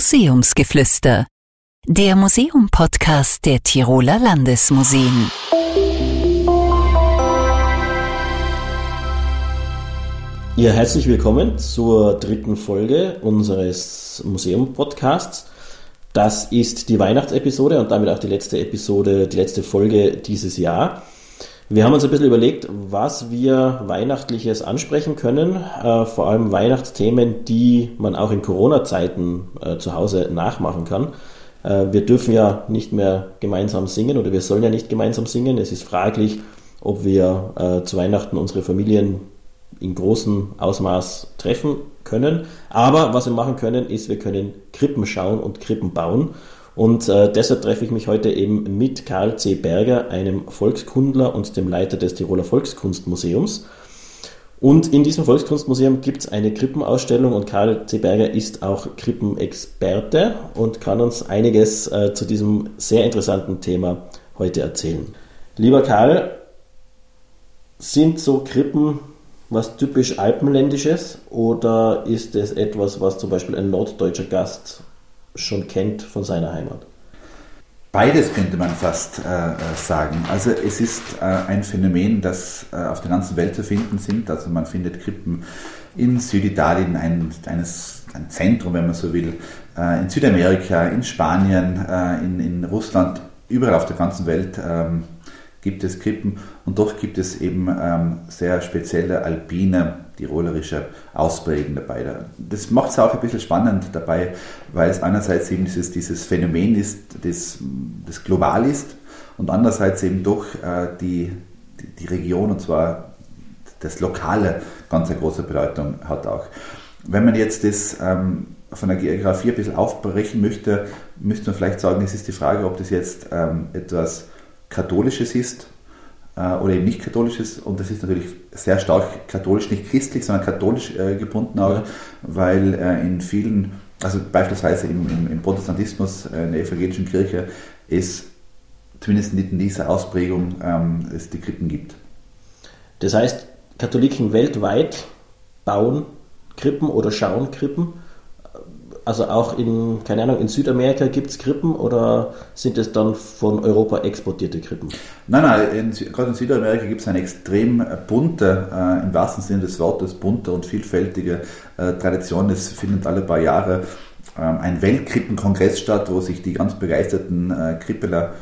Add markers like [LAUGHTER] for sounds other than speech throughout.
Museumsgeflüster, der Museum-Podcast der Tiroler Landesmuseen. Ja, herzlich willkommen zur dritten Folge unseres Museum-Podcasts. Das ist die Weihnachtsepisode und damit auch die letzte Episode, die letzte Folge dieses Jahr. Wir haben uns ein bisschen überlegt, was wir Weihnachtliches ansprechen können, äh, vor allem Weihnachtsthemen, die man auch in Corona-Zeiten äh, zu Hause nachmachen kann. Äh, wir dürfen ja nicht mehr gemeinsam singen oder wir sollen ja nicht gemeinsam singen. Es ist fraglich, ob wir äh, zu Weihnachten unsere Familien in großem Ausmaß treffen können. Aber was wir machen können, ist, wir können Krippen schauen und Krippen bauen. Und äh, deshalb treffe ich mich heute eben mit Karl C. Berger, einem Volkskundler und dem Leiter des Tiroler Volkskunstmuseums. Und in diesem Volkskunstmuseum gibt es eine Krippenausstellung und Karl C. Berger ist auch Krippenexperte und kann uns einiges äh, zu diesem sehr interessanten Thema heute erzählen. Lieber Karl, sind so Krippen was typisch Alpenländisches oder ist es etwas, was zum Beispiel ein norddeutscher Gast schon kennt von seiner Heimat? Beides könnte man fast äh, sagen. Also es ist äh, ein Phänomen, das äh, auf der ganzen Welt zu finden sind. Also man findet Krippen in Süditalien, ein, eines, ein Zentrum, wenn man so will, äh, in Südamerika, in Spanien, äh, in, in Russland, überall auf der ganzen Welt. Ähm, gibt es Krippen und doch gibt es eben ähm, sehr spezielle alpine, tirolerische Ausprägungen dabei. Das macht es auch ein bisschen spannend dabei, weil es einerseits eben dieses, dieses Phänomen ist, das, das global ist und andererseits eben doch äh, die, die, Region und zwar das Lokale ganz eine große Bedeutung hat auch. Wenn man jetzt das ähm, von der Geografie ein bisschen aufbrechen möchte, müsste man vielleicht sagen, es ist die Frage, ob das jetzt ähm, etwas katholisches ist oder eben nicht katholisches. Und das ist natürlich sehr stark katholisch, nicht christlich, sondern katholisch äh, gebunden auch, weil äh, in vielen, also beispielsweise im, im, im Protestantismus, äh, in der evangelischen Kirche, es zumindest nicht in dieser Ausprägung ähm, es die Krippen gibt. Das heißt, Katholiken weltweit bauen Krippen oder schauen Krippen also auch in, keine Ahnung, in Südamerika gibt es Krippen oder sind es dann von Europa exportierte Krippen? Nein, nein, in, gerade in Südamerika gibt es eine extrem bunte, äh, im wahrsten Sinne des Wortes, bunte und vielfältige äh, Tradition. Es findet alle paar Jahre äh, ein Weltkrippenkongress statt, wo sich die ganz begeisterten äh, Krippeler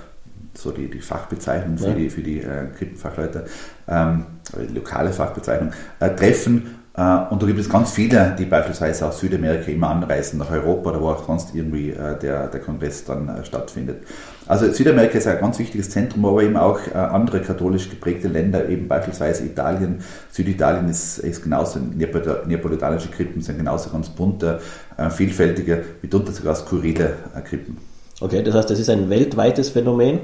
so die, die Fachbezeichnung für ja. die, für die äh, Krippenfachleute, ähm, lokale Fachbezeichnung, äh, treffen äh, und da gibt es ganz viele, die beispielsweise aus Südamerika immer anreisen nach Europa oder wo auch sonst irgendwie äh, der, der Kongress dann äh, stattfindet. Also Südamerika ist ein ganz wichtiges Zentrum, aber eben auch andere katholisch geprägte Länder, eben beispielsweise Italien. Süditalien ist, ist genauso, neapolitanische Krippen sind genauso ganz bunte, vielfältige, mitunter sogar skurrile Krippen. Okay, das heißt, das ist ein weltweites Phänomen.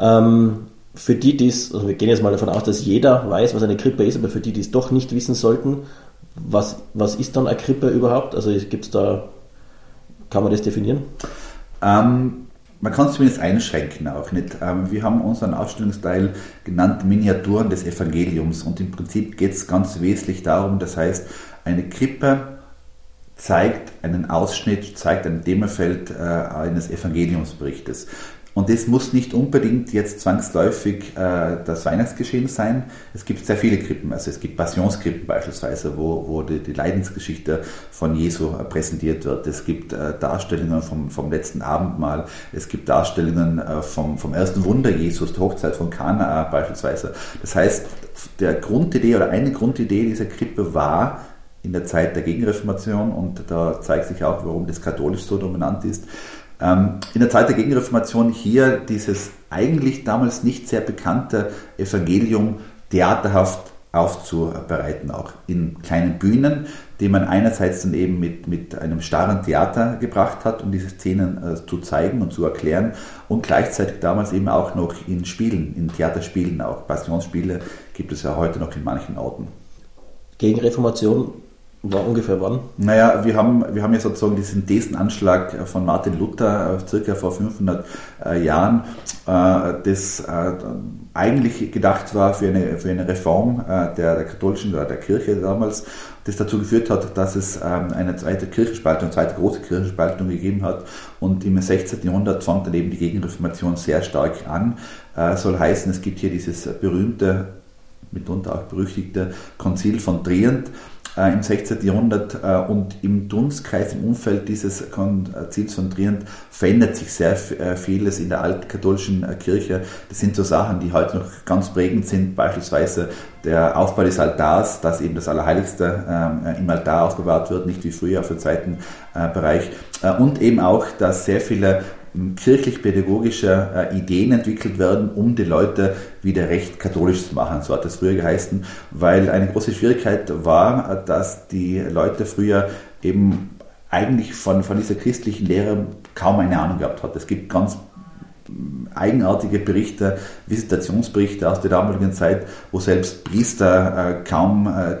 Ähm, für die, die es, also wir gehen jetzt mal davon aus, dass jeder weiß, was eine Krippe ist, aber für die, die es doch nicht wissen sollten, was, was ist dann eine Krippe überhaupt? Also gibt es da, kann man das definieren? Ähm, man kann es zumindest einschränken auch nicht. Ähm, wir haben unseren Ausstellungsteil genannt Miniaturen des Evangeliums und im Prinzip geht es ganz wesentlich darum, das heißt, eine Krippe zeigt einen Ausschnitt, zeigt ein Themafeld äh, eines Evangeliumsberichtes. Und das muss nicht unbedingt jetzt zwangsläufig äh, das Weihnachtsgeschehen sein. Es gibt sehr viele Krippen. Also es gibt Passionskrippen beispielsweise, wo, wo die, die Leidensgeschichte von Jesu präsentiert wird. Es gibt äh, Darstellungen vom, vom letzten Abendmahl. Es gibt Darstellungen äh, vom, vom ersten Wunder Jesus, der Hochzeit von Kanaa beispielsweise. Das heißt, der Grundidee oder eine Grundidee dieser Krippe war, in der Zeit der Gegenreformation und da zeigt sich auch, warum das katholisch so dominant ist, in der Zeit der Gegenreformation hier dieses eigentlich damals nicht sehr bekannte Evangelium theaterhaft aufzubereiten, auch in kleinen Bühnen, die man einerseits dann eben mit, mit einem starren Theater gebracht hat, um diese Szenen äh, zu zeigen und zu erklären und gleichzeitig damals eben auch noch in Spielen, in Theaterspielen auch. Passionsspiele gibt es ja heute noch in manchen Orten. Gegenreformation War ungefähr wann? Naja, wir haben, wir haben ja sozusagen diesen Thesenanschlag von Martin Luther äh, circa vor 500 äh, Jahren, äh, das äh, eigentlich gedacht war für eine, für eine Reform äh, der, der katholischen oder der Kirche damals, das dazu geführt hat, dass es ähm, eine zweite Kirchenspaltung, eine zweite große Kirchenspaltung gegeben hat und im 16. Jahrhundert fand dann eben die Gegenreformation sehr stark an. Äh, soll heißen, es gibt hier dieses berühmte, mitunter auch berüchtigte Konzil von Trient, äh, im 16. Jahrhundert äh, und im Dunstkreis, im Umfeld dieses Konzils von Trient verändert sich sehr äh, vieles in der altkatholischen äh, Kirche. Das sind so Sachen, die heute noch ganz prägend sind, beispielsweise der Aufbau des Altars, dass eben das Allerheiligste ähm, im Altar aufbewahrt wird, nicht wie früher auf dem zweiten äh, Bereich. Äh, und eben auch, dass sehr viele kirchlich-pädagogische äh, Ideen entwickelt werden, um die Leute wieder recht katholisch zu machen. So hat das früher geheißen, weil eine große Schwierigkeit war, dass die Leute früher eben eigentlich von, von dieser christlichen Lehre kaum eine Ahnung gehabt hat. Es gibt ganz eigenartige Berichte, Visitationsberichte aus der damaligen Zeit, wo selbst Priester äh, kaum, äh,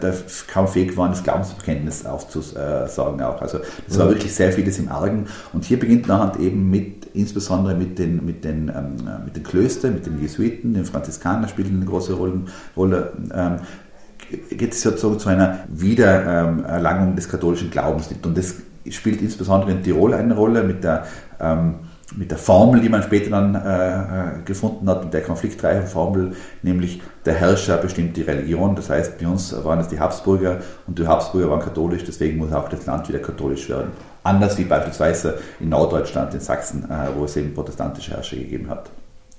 kaum fähig waren, das Glaubensbekenntnis aufzusagen auch. Also das war wirklich sehr vieles im Argen. Und hier beginnt nachher eben mit, insbesondere mit den, mit den, ähm, mit den Klöstern, mit den Jesuiten, den Franziskanern spielen eine große Rolle, Rolle ähm, geht es sozusagen zu einer Wiedererlangung des katholischen Glaubens. Und das spielt insbesondere in Tirol eine Rolle mit der ähm, mit der Formel, die man später dann äh, äh, gefunden hat, mit der konfliktreichen Formel, nämlich der Herrscher bestimmt die Religion. Das heißt, bei uns waren es die Habsburger und die Habsburger waren katholisch, deswegen muss auch das Land wieder katholisch werden. Anders wie beispielsweise in Norddeutschland, in Sachsen, äh, wo es eben protestantische Herrscher gegeben hat.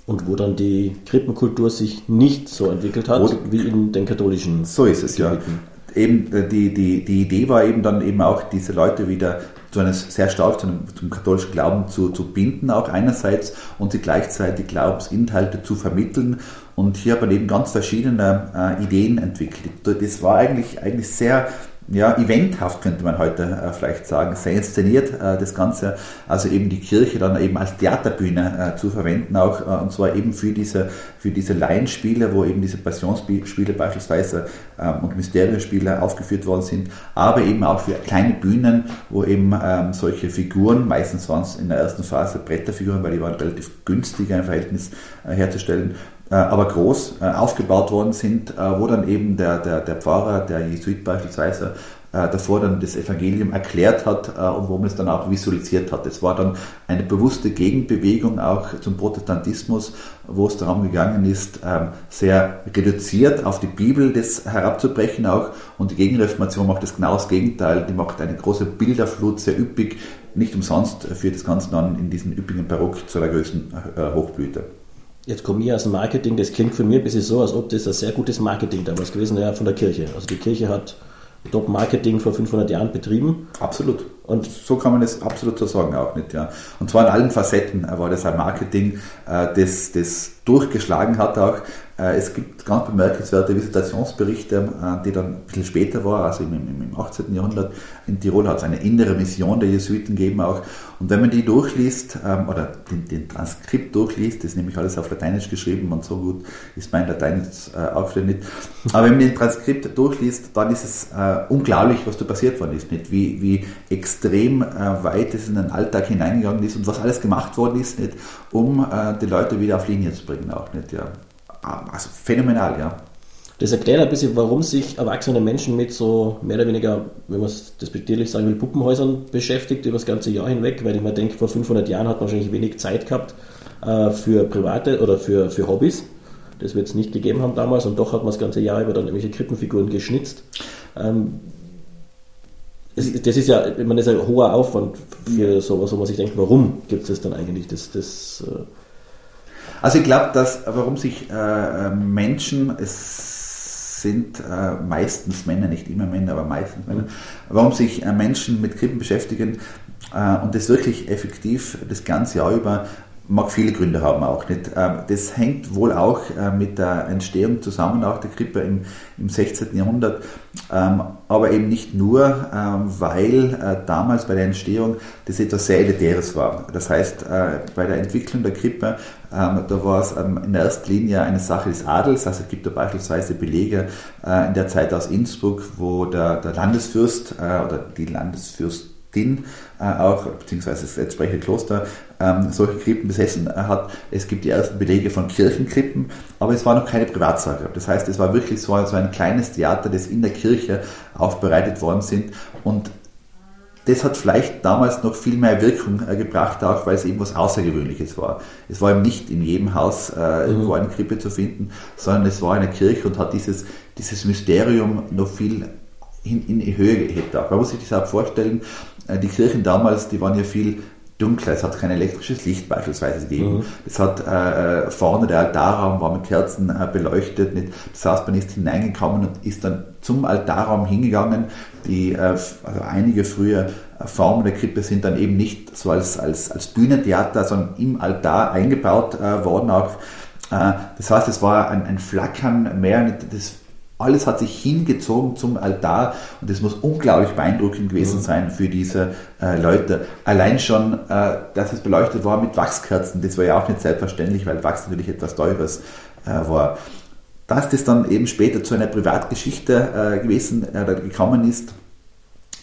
Und wo dann die Krippenkultur sich nicht so entwickelt hat, wo, wie in den katholischen. So ist es, Gebieten. ja. Eben äh, die, die, die Idee war eben dann eben auch, diese Leute wieder zu eines sehr stark zum, zum katholischen Glauben zu, zu binden, auch einerseits und sie gleichzeitig Glaubensinhalte zu vermitteln. Und hier hat man eben ganz verschiedene äh, Ideen entwickelt. Das war eigentlich, eigentlich sehr ja, eventhaft könnte man heute äh, vielleicht sagen, sehr inszeniert äh, das Ganze, also eben die Kirche dann eben als Theaterbühne äh, zu verwenden auch äh, und zwar eben für diese, für diese Laienspiele, wo eben diese Passionsspiele beispielsweise ähm, und Mysterienspiele aufgeführt worden sind, aber eben auch für kleine Bühnen, wo eben ähm, solche Figuren, meistens waren es in der ersten Phase Bretterfiguren, weil die waren relativ günstig im Verhältnis äh, herzustellen, aber groß äh, aufgebaut worden sind, äh, wo dann eben der, der, der Pfarrer, der Jesuit beispielsweise, davor dann das Evangelium erklärt hat und wo man es dann auch visualisiert hat. Es war dann eine bewusste Gegenbewegung auch zum Protestantismus, wo es darum gegangen ist, ähm, sehr reduziert auf die Bibel das herabzubrechen auch und die Gegenreformation macht das genau das Gegenteil. Die macht eine große Bilderflut, sehr üppig, nicht umsonst führt das Ganze dann in diesen üppigen Barock zu der größten Hochblüte. Jetzt komme ich aus dem Marketing, das klingt für mich ein bisschen so, als ob das ein sehr gutes Marketing damals gewesen wäre von der Kirche. Also die Kirche hat Top-Marketing vor 500 Jahren betrieben. Absolut. Und so kann man es absolut so sagen auch nicht, ja. Und zwar in allen Facetten war das ein Marketing, äh, das, das durchgeschlagen hat auch. Äh, es gibt ganz bemerkenswerte Visitationsberichte, äh, die dann ein bisschen später war, also im, im 18. Jahrhundert in Tirol hat es eine innere Mission der Jesuiten gegeben auch. Und wenn man die durchliest, ähm, oder den, den Transkript durchliest, das ist nämlich alles auf Lateinisch geschrieben und so gut ist mein Latein jetzt äh, auch wieder nicht. Aber wenn man den Transkript durchliest, dann ist es unglaublich, was da passiert worden ist, nicht? Wie, wie extrem weit es in den Alltag hineingegangen ist und was alles gemacht worden ist, nicht? um die Leute wieder auf Linie zu bringen auch nicht, ja also phänomenal, ja. Das erklärt ein bisschen, warum sich erwachsene Menschen mit so mehr oder weniger, wenn man es despektierlich sagen will, Puppenhäusern beschäftigt über das ganze Jahr hinweg, weil ich mir denke, vor 500 Jahren hat man wahrscheinlich wenig Zeit gehabt äh, für private oder für, für Hobbys. Das wird es nicht gegeben haben damals und doch hat man das ganze Jahr über dann irgendwelche Krippenfiguren geschnitzt. Ähm, das, ist ja, ich meine, das ist ein hoher Aufwand für sowas, wo man sich denkt, warum gibt es das dann eigentlich? Das, das, äh, also ich glaube, dass warum sich äh, Menschen, es sind äh, meistens Männer, nicht immer Männer, aber meistens Männer, warum sich äh, Menschen mit Krippen beschäftigen äh, und das wirklich effektiv das ganze Jahr über mag viele Gründe haben auch nicht. Ähm, das hängt wohl auch äh, mit der Entstehung zusammen, auch der Krippe im, im 16. Jahrhundert, ähm, aber eben nicht nur, ähm, weil äh, damals bei der Entstehung das etwas sehr Elitäres war. Das heißt, äh, bei der Entwicklung der Krippe, da war es in der ersten Linie eine Sache des Adels, also es gibt da beispielsweise Belege in der Zeit aus Innsbruck, wo der, der Landesfürst oder die Landesfürst Din äh, auch, beziehungsweise das entsprechende Kloster, ähm, solche Krippen besessen hat. Es gibt die ersten Belege von Kirchenkrippen, aber es war noch keine Privatsache. Das heißt, es war wirklich so, so ein kleines Theater, das in der Kirche aufbereitet worden sind und das hat vielleicht damals noch viel mehr Wirkung äh, gebracht, auch weil es eben was Außergewöhnliches war. Es war eben nicht in jedem Haus äh, irgendwo eine Krippe zu finden, sondern es war eine Kirche und hat dieses, dieses Mysterium noch viel in, in die Höhe gehebt. Man muss sich das auch vorstellen, die Kirchen damals, die waren ja viel dunkler. Es hat kein elektrisches Licht beispielsweise gegeben. Mhm. Es hat äh, äh, vorne der Altarraum war mit Kerzen äh, beleuchtet. Nicht? Das heißt, man ist hineingekommen und ist dann zum Altarraum hingegangen. Die, äh, also einige frühe äh, Formen der Krippe sind dann eben nicht so als, als, als Bühnentheater, sondern im Altar eingebaut äh, worden auch. das heißt, es war ein, ein Flackern mehr, das alles hat sich hingezogen zum Altar und das muss unglaublich beeindruckend gewesen mhm. sein für diese äh, Leute. Allein schon, äh, dass es beleuchtet war mit Wachskerzen, das war ja auch nicht selbstverständlich, weil Wachs natürlich etwas Teures äh, war. Dass das dann eben später zu einer Privatgeschichte äh, gewesen äh, gekommen ist,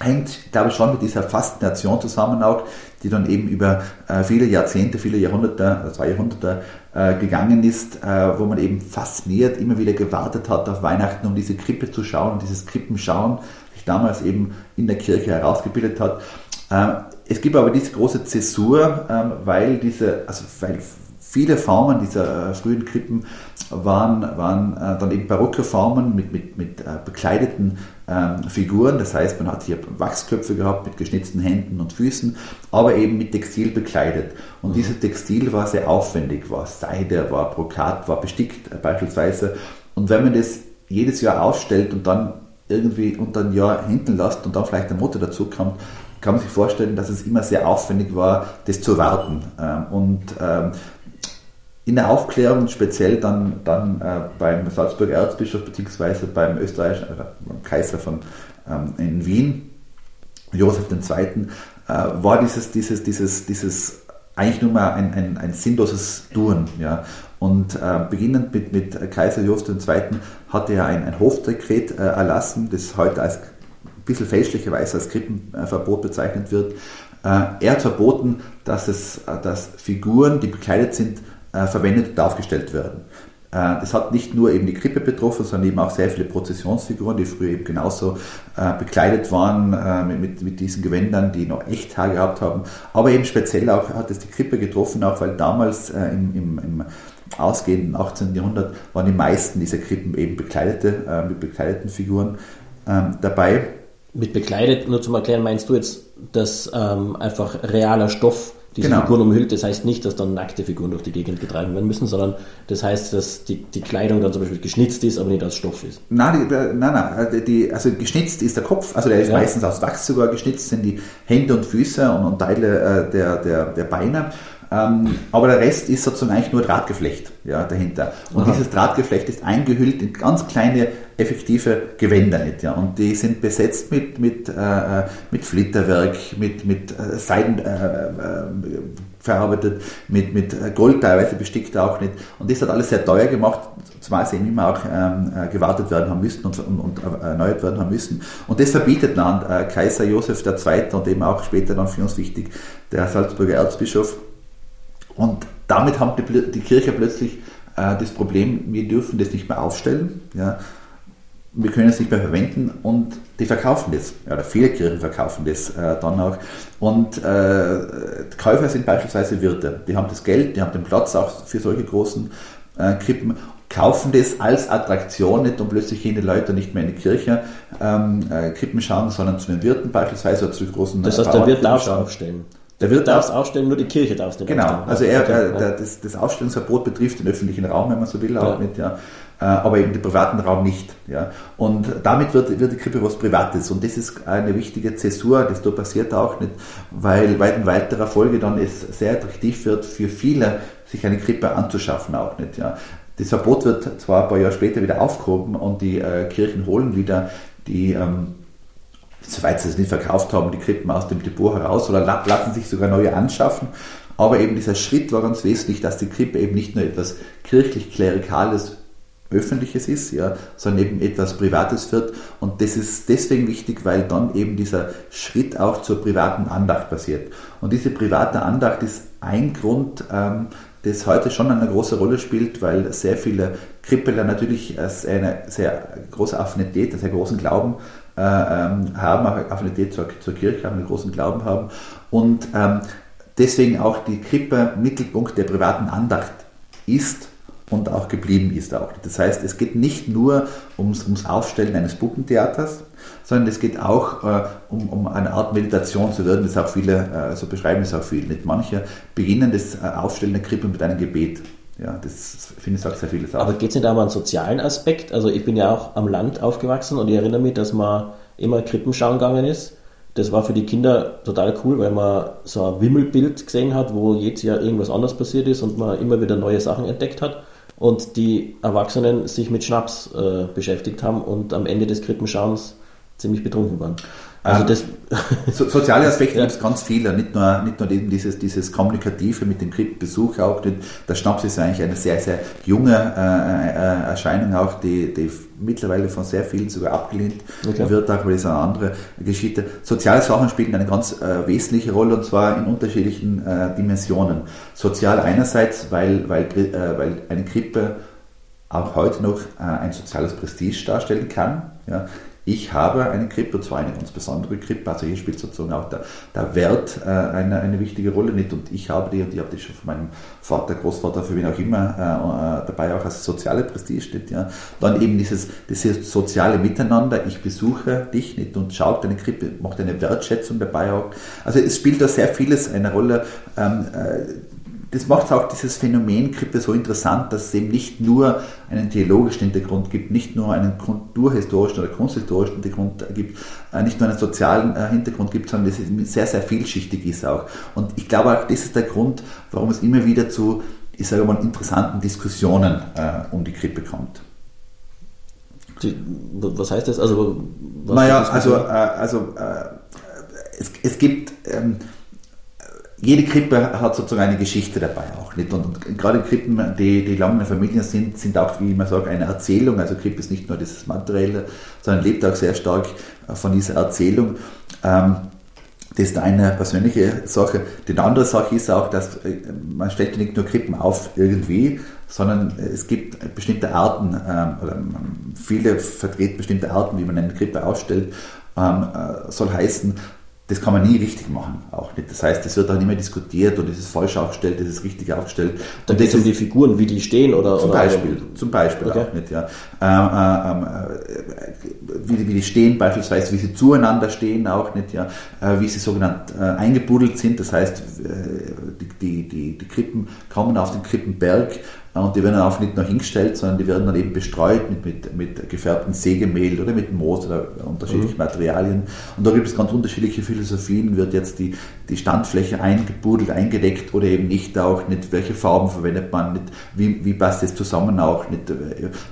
hängt, glaube ich, schon mit dieser Faszination zusammen auch, die dann eben über äh, viele Jahrzehnte, viele Jahrhunderte, zwei Jahrhunderte äh, gegangen ist, äh, wo man eben fasziniert immer wieder gewartet hat auf Weihnachten, um diese Krippe zu schauen, dieses Krippenschauen sich damals eben in der Kirche herausgebildet hat. Äh, es gibt aber diese große Zäsur, ähm, weil diese, also weil viele Formen dieser äh, frühen Krippen waren, waren dann eben barocke Formen mit, mit, mit bekleideten ähm, Figuren. Das heißt, man hat hier Wachsköpfe gehabt mit geschnitzten Händen und Füßen, aber eben mit Textil bekleidet. Und mhm. dieses Textil war sehr aufwendig, war Seide, war Brokat, war bestickt äh, beispielsweise. Und wenn man das jedes Jahr aufstellt und dann irgendwie unter ein Jahr hinten lässt und dann vielleicht eine Mutter dazu kommt, kann man sich vorstellen, dass es immer sehr aufwendig war, das zu warten. Ähm, und ähm, in der Aufklärung, speziell dann, dann äh, beim Salzburger Erzbischof bzw. beim österreichischen äh, Kaiser von, ähm, in Wien, Josef II., äh, war dieses, dieses, dieses, dieses eigentlich nur mal ein, ein, ein sinnloses Tun. Ja. Und äh, beginnend mit, mit Kaiser Josef II. hatte er ein, ein Hofdekret äh, erlassen, das heute als ein bisschen fälschlicherweise als Krippenverbot bezeichnet wird. Äh, er hat verboten, dass, es, dass Figuren, die bekleidet sind, äh, verwendet und aufgestellt werden. Äh, das hat nicht nur eben die Krippe betroffen, sondern eben auch sehr viele Prozessionsfiguren, die früher eben genauso äh, bekleidet waren mit, mit, mit, diesen Gewändern, die noch echt Haar gehabt haben. Aber eben speziell auch hat es die Krippe getroffen, auch weil damals im, im, im ausgehenden 18. Jahrhundert waren die meisten dieser Krippen eben bekleidete, mit bekleideten Figuren ähm, dabei. Mit bekleidet, nur zum Erklären, meinst du jetzt, dass ähm, einfach realer Stoff diese genau. Figuren umhüllt. Das heißt nicht, dass dann nackte Figuren durch die Gegend getragen werden müssen, sondern das heißt, dass die, die Kleidung dann zum Beispiel geschnitzt ist, aber nicht aus Stoff ist. Nein, die, nein, nein. Die, also geschnitzt ist der Kopf, also der ist ja. meistens aus Wachs sogar geschnitzt, sind die Hände und Füße und, und Teile äh, der, der, der Beine. Ähm, aber der Rest ist sozusagen eigentlich nur Drahtgeflecht ja, dahinter. Und Aha. dieses Drahtgeflecht ist eingehüllt in ganz kleine, effektive Gewänder. Nicht, ja. Und die sind besetzt mit, mit, äh, äh mit Flitterwerk, mit, mit äh, Seiden äh, äh, verarbeitet, mit, mit Gold teilweise bestickt auch nicht. Und das hat alles sehr teuer gemacht, zumal sie eben immer auch ähm, äh, gewartet werden haben müssen und, und, und erneuert werden haben müssen. Und das verbietet dann Kaiser Josef II. und eben auch später dann für uns wichtig der Salzburger Erzbischof und damit hat die, die Kirche plötzlich äh, das Problem, wir dürfen das nicht mehr aufstellen, ja, wir können es nicht mehr verwenden und die verkaufen das. Ja, oder viele Kirchen verkaufen das äh, dann auch. Und äh, Käufer sind beispielsweise Wirte. Die haben das Geld, die haben den Platz auch für solche großen äh, Krippen, kaufen das als Attraktion, nicht um plötzlich jene Leute nicht mehr in die Kirche ähm, äh, Krippen schauen, sondern zu den Wirten beispielsweise oder zu großen Das heißt, der Wirt darf aufstellen. Der Wirt darf es ausstellen, nur die Kirche darf es nicht Genau, ausstellen. also er, der, der, das, das, Ausstellungsverbot betrifft den öffentlichen Raum, wenn man so will, auch ja. mit, ja. äh, aber eben den privaten Raum nicht. Ja. Und damit wird, wird die Krippe was Privates. Und das ist eine wichtige Zäsur, das da passiert auch nicht, weil, weil in weiterer Folge dann es sehr attraktiv wird für viele, sich eine Krippe anzuschaffen auch nicht. Ja. Das Verbot wird zwar ein paar Jahre später wieder aufgehoben und die äh, Kirchen holen wieder die, ähm, soweit sie es nicht verkauft haben, die Krippen aus dem Depot heraus oder lassen sich sogar neue anschaffen. Aber eben dieser Schritt war ganz wesentlich, dass die Krippe eben nicht nur etwas kirchlich-klerikales, öffentliches ist, ja, sondern eben etwas Privates wird. Und das ist deswegen wichtig, weil dann eben dieser Schritt auch zur privaten Andacht passiert. Und diese private Andacht ist ein Grund, ähm, das heute schon eine große Rolle spielt, weil sehr viele Krippeler natürlich eine sehr große Affinität, einen sehr großen Glauben äh, ähm, haben, Affinität zur, zur, Kirche haben, einen großen Glauben haben und ähm, deswegen auch die Krippe Mittelpunkt der privaten Andacht ist und auch geblieben ist auch. Das heißt, es geht nicht nur ums, ums Aufstellen eines Puppentheaters, sondern es geht auch äh, um, um, eine Art Meditation zu werden. Das auch viele, äh, so beschreiben es auch viele. Nicht manche beginnen das äh, Aufstellen der Krippe mit einem Gebet. Ja, das finde ich sagt sehr vieles aus. Aber geht es nicht auch um einen sozialen Aspekt? Also ich bin ja auch am Land aufgewachsen und ich erinnere mich, dass man immer Krippen schauen gegangen ist. Das war für die Kinder total cool, weil man so ein Wimmelbild gesehen hat, wo jedes Jahr irgendwas anderes passiert ist und man immer wieder neue Sachen entdeckt hat und die Erwachsenen sich mit Schnaps äh, beschäftigt haben und am Ende des Krippenschauens ziemlich betrunken waren. Also ähm, das [LAUGHS] so, soziale Aspekte [LAUGHS] ja. gibt es ganz viele, nicht nur, nicht nur dieses, dieses Kommunikative mit dem Krippenbesuch auch. Der Schnaps ist eigentlich eine sehr, sehr junge äh, äh, Erscheinung auch, die, die mittlerweile von sehr vielen sogar abgelehnt okay. wird, auch weil es eine andere Geschichte. Soziale Sachen spielen eine ganz äh, wesentliche Rolle und zwar in unterschiedlichen äh, Dimensionen. Sozial einerseits, weil, weil, äh, weil eine Krippe auch heute noch äh, ein soziales Prestige darstellen kann. Ja. Ich habe eine Krippe, und zwar eine ganz besondere Krippe, also hier spielt sozusagen auch der, der Wert äh, eine, eine wichtige Rolle mit und ich habe die und ich habe die schon von meinem Vater, Großvater, für wen auch immer äh, äh, dabei auch als soziale Prestige steht. Ja. Dann eben dieses, dieses soziale Miteinander, ich besuche dich nicht und schaue deine Krippe, macht eine Wertschätzung dabei auch. Also es spielt da sehr vieles eine Rolle. Ähm, äh, das macht auch dieses Phänomen Krippe so interessant, dass es eben nicht nur einen theologischen Hintergrund gibt, nicht nur einen kulturhistorischen oder kunsthistorischen Hintergrund gibt, äh, nicht nur einen sozialen äh, Hintergrund gibt, sondern dass es sehr, sehr vielschichtig ist auch. Und ich glaube auch, das ist der Grund, warum es immer wieder zu, ich sage mal, interessanten Diskussionen äh, um die Krippe kommt. Die, was heißt das? Also, naja, also, äh, also äh, es, es gibt ähm, jede Krippe hat sozusagen eine Geschichte dabei auch. Nicht? Und, gerade Krippen, die, die lange in der Familie sind, sind auch, wie man sagt, eine Erzählung. Also Krippe ist nicht nur dieses Materielle, sondern lebt auch sehr stark von dieser Erzählung. Ähm, das ist eine persönliche Sache. Die andere Sache ist auch, dass äh, man stellt nicht nur Krippen auf irgendwie, sondern es gibt bestimmte Arten, ähm, oder viele vertreten bestimmte Arten, wie man eine Krippe aufstellt. Ähm, äh, soll heißen, das kann man nie richtig machen, auch nicht. Das heißt, es wird auch nicht mehr diskutiert und es ist falsch aufgestellt, es ist richtig aufgestellt. Da geht es um die Figuren, wie die stehen oder zum oder Beispiel, oder? zum Beispiel okay. auch nicht, ja. Ähm, äh, äh, wie, wie, die stehen, beispielsweise, wie sie zueinander stehen, auch nicht, ja. Äh, wie sie sogenannt äh, eingebuddelt sind, das heißt, äh, die, die, die, die Krippen kommen auf den Krippenberg und die werden dann auch nicht nur hingestellt, sondern die werden dann eben bestreut mit, mit, mit gefärbtem Sägemehl oder mit Moos oder unterschiedlichen mhm. Materialien. Und da gibt es ganz unterschiedliche Philosophien. Wird jetzt die, die Standfläche eingebudelt, eingedeckt oder eben nicht auch nicht, welche Farben verwendet man, nicht, wie, wie passt das zusammen auch, nicht,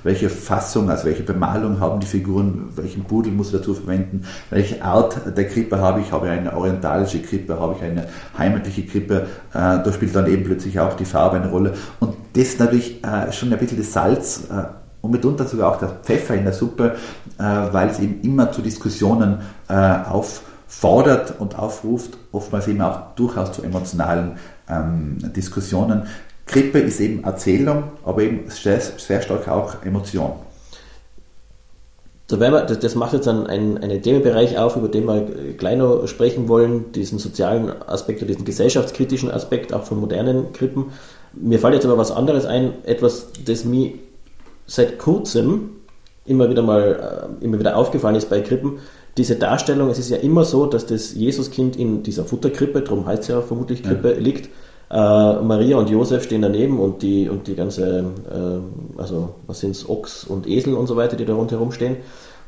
welche Fassung, also welche Bemalung haben die Figuren, welchen Pudel muss ich dazu verwenden, welche Art der Krippe habe ich, habe ich eine orientalische Krippe, habe ich eine heimatliche Krippe, äh, da spielt dann eben plötzlich auch die Farbe eine Rolle. Und das ist natürlich äh, schon ein bisschen das Salz äh, und mitunter sogar auch der Pfeffer in der Suppe, äh, weil es eben immer zu Diskussionen äh, auffordert und aufruft, oftmals eben auch durchaus zu emotionalen ähm, Diskussionen. Krippe ist eben Erzählung, aber eben sehr, sehr stark auch Emotion. Wir, das macht jetzt einen, einen, Themenbereich auf, über den wir noch sprechen wollen, diesen sozialen Aspekt oder diesen gesellschaftskritischen Aspekt auch von modernen Krippen. Mir fällt jetzt aber was anderes ein, etwas, das mir seit kurzem immer wieder mal äh, immer wieder aufgefallen ist bei Krippen. Diese Darstellung, es ist ja immer so, dass das Jesuskind in dieser Futterkrippe, darum heißt es ja vermutlich Krippe, ja. liegt. Äh, Maria und Josef stehen daneben und die, und die ganze, äh, also was sind es, Ochs und Esel und so weiter, die da rundherum stehen.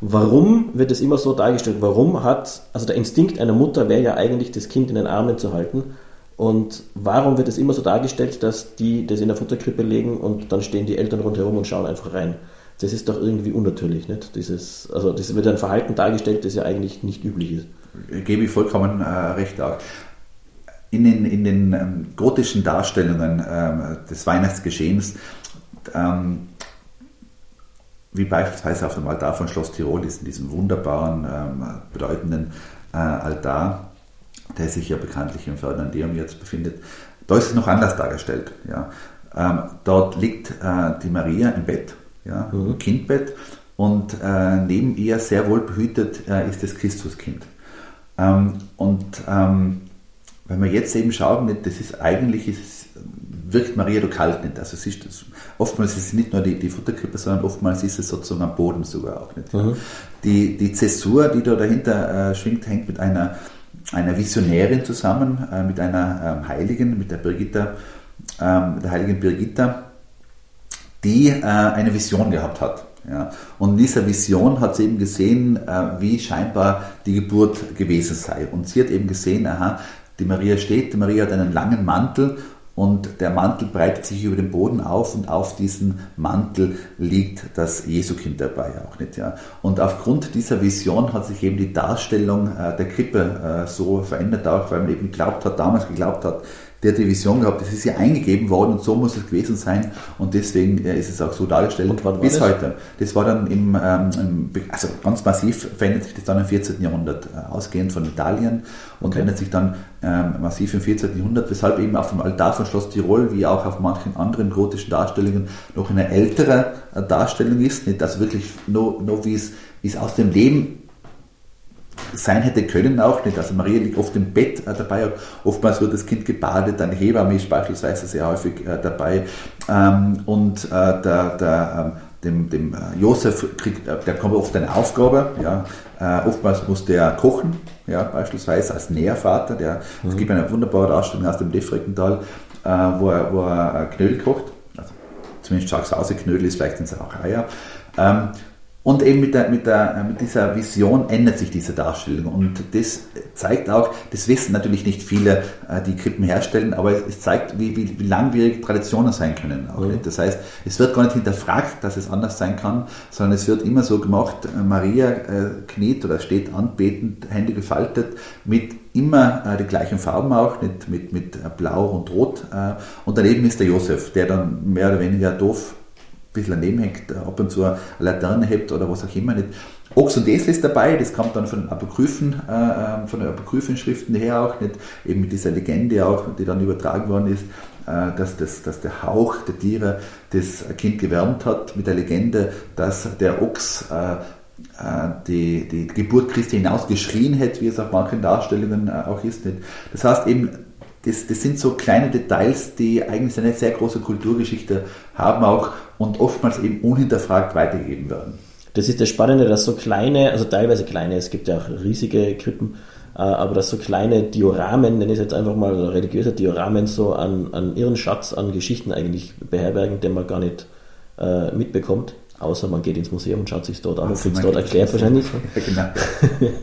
Warum wird es immer so dargestellt? Warum hat, also der Instinkt einer Mutter wäre ja eigentlich, das Kind in den Armen zu halten. Und warum wird es immer so dargestellt, dass die das in der Futterkrippe legen und dann stehen die Eltern rundherum und schauen einfach rein? Das ist doch irgendwie unnatürlich, nicht? Dieses, also das wird ein Verhalten dargestellt, das ja eigentlich nicht üblich ist. Gebe ich vollkommen äh, recht auch. In den, in den ähm, gotischen Darstellungen ähm, des Weihnachtsgeschehens, ähm, wie beispielsweise auf dem Altar von Schloss Tirol ist, in diesem wunderbaren, ähm, bedeutenden äh, Altar, der sich ja bekanntlich im Ferdinandeum jetzt befindet, da ist es noch anders dargestellt. Ja. Ähm, dort liegt äh, die Maria im Bett, ja, mhm. im Kindbett, und äh, neben ihr sehr wohl behütet äh, ist das Christuskind. Ähm, und ähm, wenn wir jetzt eben schauen, das ist eigentlich, ist, wirkt Maria doch kalt nicht. Also es ist, oftmals ist es nicht nur die, die Futterkrippe, sondern oftmals ist es sozusagen am Boden sogar auch nicht. Mhm. Die, die Zäsur, die da dahinter äh, schwingt, hängt mit einer einer Visionärin zusammen, äh, mit einer ähm, Heiligen, mit der Birgitta, ähm, der heiligen Birgitta, die äh, eine Vision gehabt hat. Ja. Und in dieser Vision hat sie eben gesehen, äh, wie scheinbar die Geburt gewesen sei. Und sie hat eben gesehen, aha, die Maria steht, die Maria hat einen langen Mantel und der Mantel breitet sich über den Boden auf und auf diesem Mantel liegt das Jesukind dabei auch nicht. Ja. Und aufgrund dieser Vision hat sich eben die Darstellung äh, der Krippe äh, so verändert, auch weil man eben geglaubt hat, damals geglaubt hat, der hat die Vision gehabt, das ist ja eingegeben worden und so muss es gewesen sein und deswegen äh, ist es auch so dargestellt bis das? heute. Das war dann im, ähm, also ganz massiv verändert sich das dann im 14. Jahrhundert, äh, ausgehend von Italien und okay. verändert sich dann ähm, massiv im 14. Jahrhundert, weshalb eben auf dem Altar von Schloss Tirol, wie auch auf manchen anderen gotischen Darstellungen, noch eine ältere äh, Darstellung ist, nicht also wirklich nur, nur wie es aus dem Leben sein hätte können auch nicht. Also Maria liegt oft im Bett äh, dabei, oftmals wird das Kind gebadet, eine Hebamme ist beispielsweise sehr häufig äh, dabei ähm, und äh, der, der, ähm, dem, dem äh, Josef kriegt, äh, der kommt oft eine Aufgabe, ja. Äh, oftmals muss der kochen, ja, beispielsweise als Nährvater, der, mhm. es gibt eine wunderbare Darstellung aus dem Lefreckental, wo er, wo er Knödel kocht, also zumindest Schacksause Knödel ist vielleicht sind es auch Eier. Ähm, und eben mit, der, mit, der, mit dieser Vision ändert sich diese Darstellung. Und das zeigt auch, das wissen natürlich nicht viele, äh, die Krippen herstellen, aber es zeigt, wie, wie, wie langwierig Traditionen sein können. Mhm. Das heißt, es wird gar nicht hinterfragt, dass es anders sein kann, sondern es wird immer so gemacht, äh, Maria äh, kniet oder steht anbetend, Hände gefaltet, mit immer äh, die gleichen Farben auch, mit, mit, mit Blau und Rot. Äh, und daneben ist der Josef, der dann mehr oder weniger doof bisschen daneben hängt, ab und zu eine Laterne hebt oder was auch immer nicht. Ochs und Esel ist dabei, das kommt dann von den Apokryphen, äh, ähm, von den Apokryphenschriften her auch nicht, eben mit dieser Legende auch, die dann übertragen worden ist, äh, dass, das, dass der Hauch der Tiere das Kind gewärmt hat, mit der Legende, dass der Ochs äh, äh die, die Geburt Christi hinausgeschrien hätte, wie es auf manchen Darstellungen äh, auch ist. Nicht. Das heißt eben, das, das sind so kleine Details, die eigentlich eine sehr große Kulturgeschichte haben auch und oftmals eben unhinterfragt weitergegeben werden. Das ist das Spannende, dass so kleine, also teilweise kleine, es gibt ja auch riesige Krippen, äh, aber dass so kleine Dioramen, nenne ich es jetzt einfach mal, religiöse Dioramen, so an, an ihren Schatz an Geschichten eigentlich beherbergen, den man gar nicht äh, mitbekommt. Außer man geht ins Museum und schaut sich dort an und kriegt es dort erklärt wahrscheinlich. Ja, genau. [LAUGHS]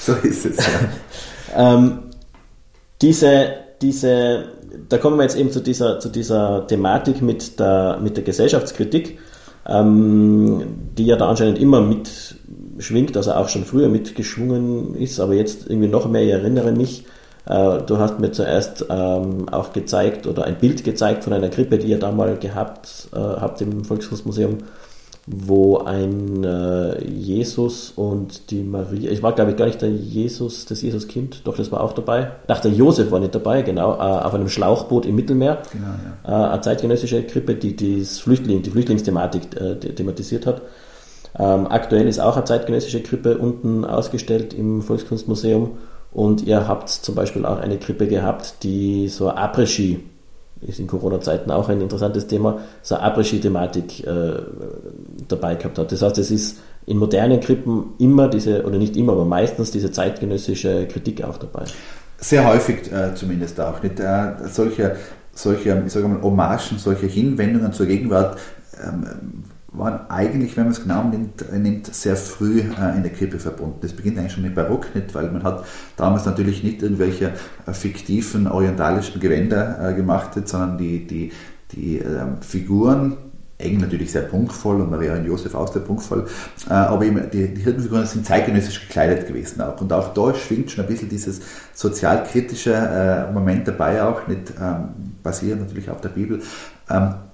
so ist es, ja. ähm, diese, diese, da kommen wir jetzt eben zu dieser, zu dieser Thematik mit der, mit der Gesellschaftskritik, ähm, die ja da anscheinend immer mitschwingt, also auch schon früher mitgeschwungen ist, aber jetzt irgendwie noch mehr, ich erinnere mich, äh, du hast mir zuerst ähm, auch gezeigt oder ein Bild gezeigt von einer Krippe, die ihr da mal gehabt äh, habt im Volkskunstmuseum wo ein äh, Jesus und die Maria, ich war glaube ich gar nicht der Jesus, das Jesuskind, doch das war auch dabei. Ach, der Josef war nicht dabei, genau, äh, auf einem Schlauchboot im Mittelmeer. Genau, ja. äh, eine zeitgenössische Krippe, die das Flüchtling, die Flüchtlingsthematik äh, thematisiert hat. Ähm, aktuell ist auch eine zeitgenössische Krippe unten ausgestellt im Volkskunstmuseum und ihr habt zum Beispiel auch eine Krippe gehabt, die so Après-Ski ist in Corona-Zeiten auch ein interessantes Thema, so eine Après-Ski-Thematik äh, dabei gehabt hat. Das heißt, es ist in modernen Krippen immer diese, oder nicht immer, aber meistens diese zeitgenössische Kritik auch dabei. Sehr häufig äh, zumindest auch. Nicht? Äh, solche solche, ich sage mal, Hommagen, solche Hinwendungen zur Gegenwart ähm, waren eigentlich, wenn man es genau nimmt, nimmt sehr früh äh, in der Krippe verbunden. Das beginnt eigentlich schon mit Barock nicht, weil man hat damals natürlich nicht irgendwelche äh, fiktiven orientalischen Gewänder äh, gemacht, sondern die, die, die ähm, Figuren, eng natürlich sehr punktvoll und Maria und Josef auch sehr punktvoll, äh, aber eben die, die Hirtenfiguren sind zeitgenössisch gekleidet gewesen auch. Und auch da schwingt schon ein bisschen dieses sozialkritische äh, Moment dabei auch, nicht ähm, basierend natürlich auf der Bibel,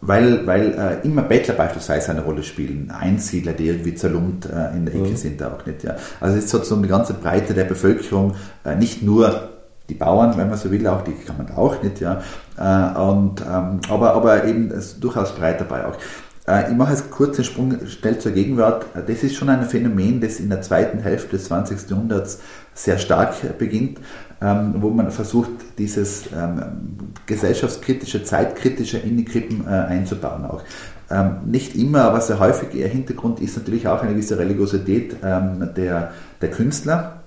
weil, weil äh, immer Bettler beispielsweise eine Rolle spielen, Einsiedler, die irgendwie zerlumpt äh, in der Ecke mhm. sind auch nicht. Ja. Also es ist sozusagen die ganze Breite der Bevölkerung, äh, nicht nur die Bauern, wenn man so will, auch die kann man auch nicht, ja. Äh, und, ähm, aber, aber eben durchaus breit dabei auch. Äh, ich mache jetzt kurz den Sprung schnell zur Gegenwart. Äh, das ist schon ein Phänomen, das in der zweiten Hälfte des 20. Jahrhunderts sehr stark beginnt, ähm, wo man versucht, dieses ähm, gesellschaftskritische, zeitkritische in die Krippen einzubauen auch. Nicht immer, aber sehr häufig ihr Hintergrund ist natürlich auch eine gewisse Religiosität der, der Künstler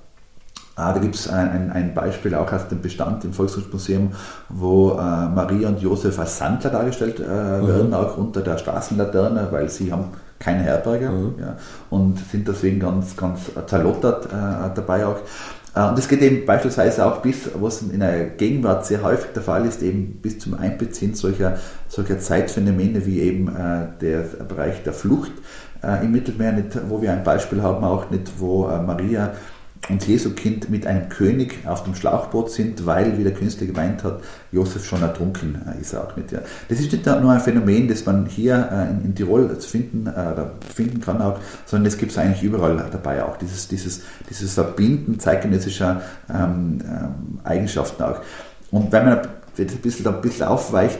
Ah, da gibt es ein, ein, Beispiel auch aus dem Bestand im Volkskunstmuseum, wo äh, Maria und Josef als Sandler dargestellt äh, mhm. werden, auch unter der Straßenlaterne, weil sie haben keine Herberge mhm. ja, und sind deswegen ganz, ganz zerlottert äh, dabei auch. Äh, und es geht eben beispielsweise auch bis, was in der Gegenwart sehr häufig der Fall ist, eben bis zum Einbeziehen solcher, solcher Zeitphänomene wie eben äh, der Bereich der Flucht äh, im Mittelmeer, nicht, wo wir ein Beispiel haben, auch nicht, wo Maria und Jesukind mit einem König auf dem Schlauchboot sind, weil, wie der Künstler gemeint hat, Josef schon ertrunken äh, ist auch nicht. Ja. Das ist nicht nur ein Phänomen, das man hier äh, in, in, Tirol finden, äh, finden kann auch, sondern es gibt es eigentlich überall dabei auch, dieses, dieses, dieses Verbinden zeitgenössischer ähm, ähm, Eigenschaften auch. Und wenn man das ein bisschen, ein bisschen aufweicht,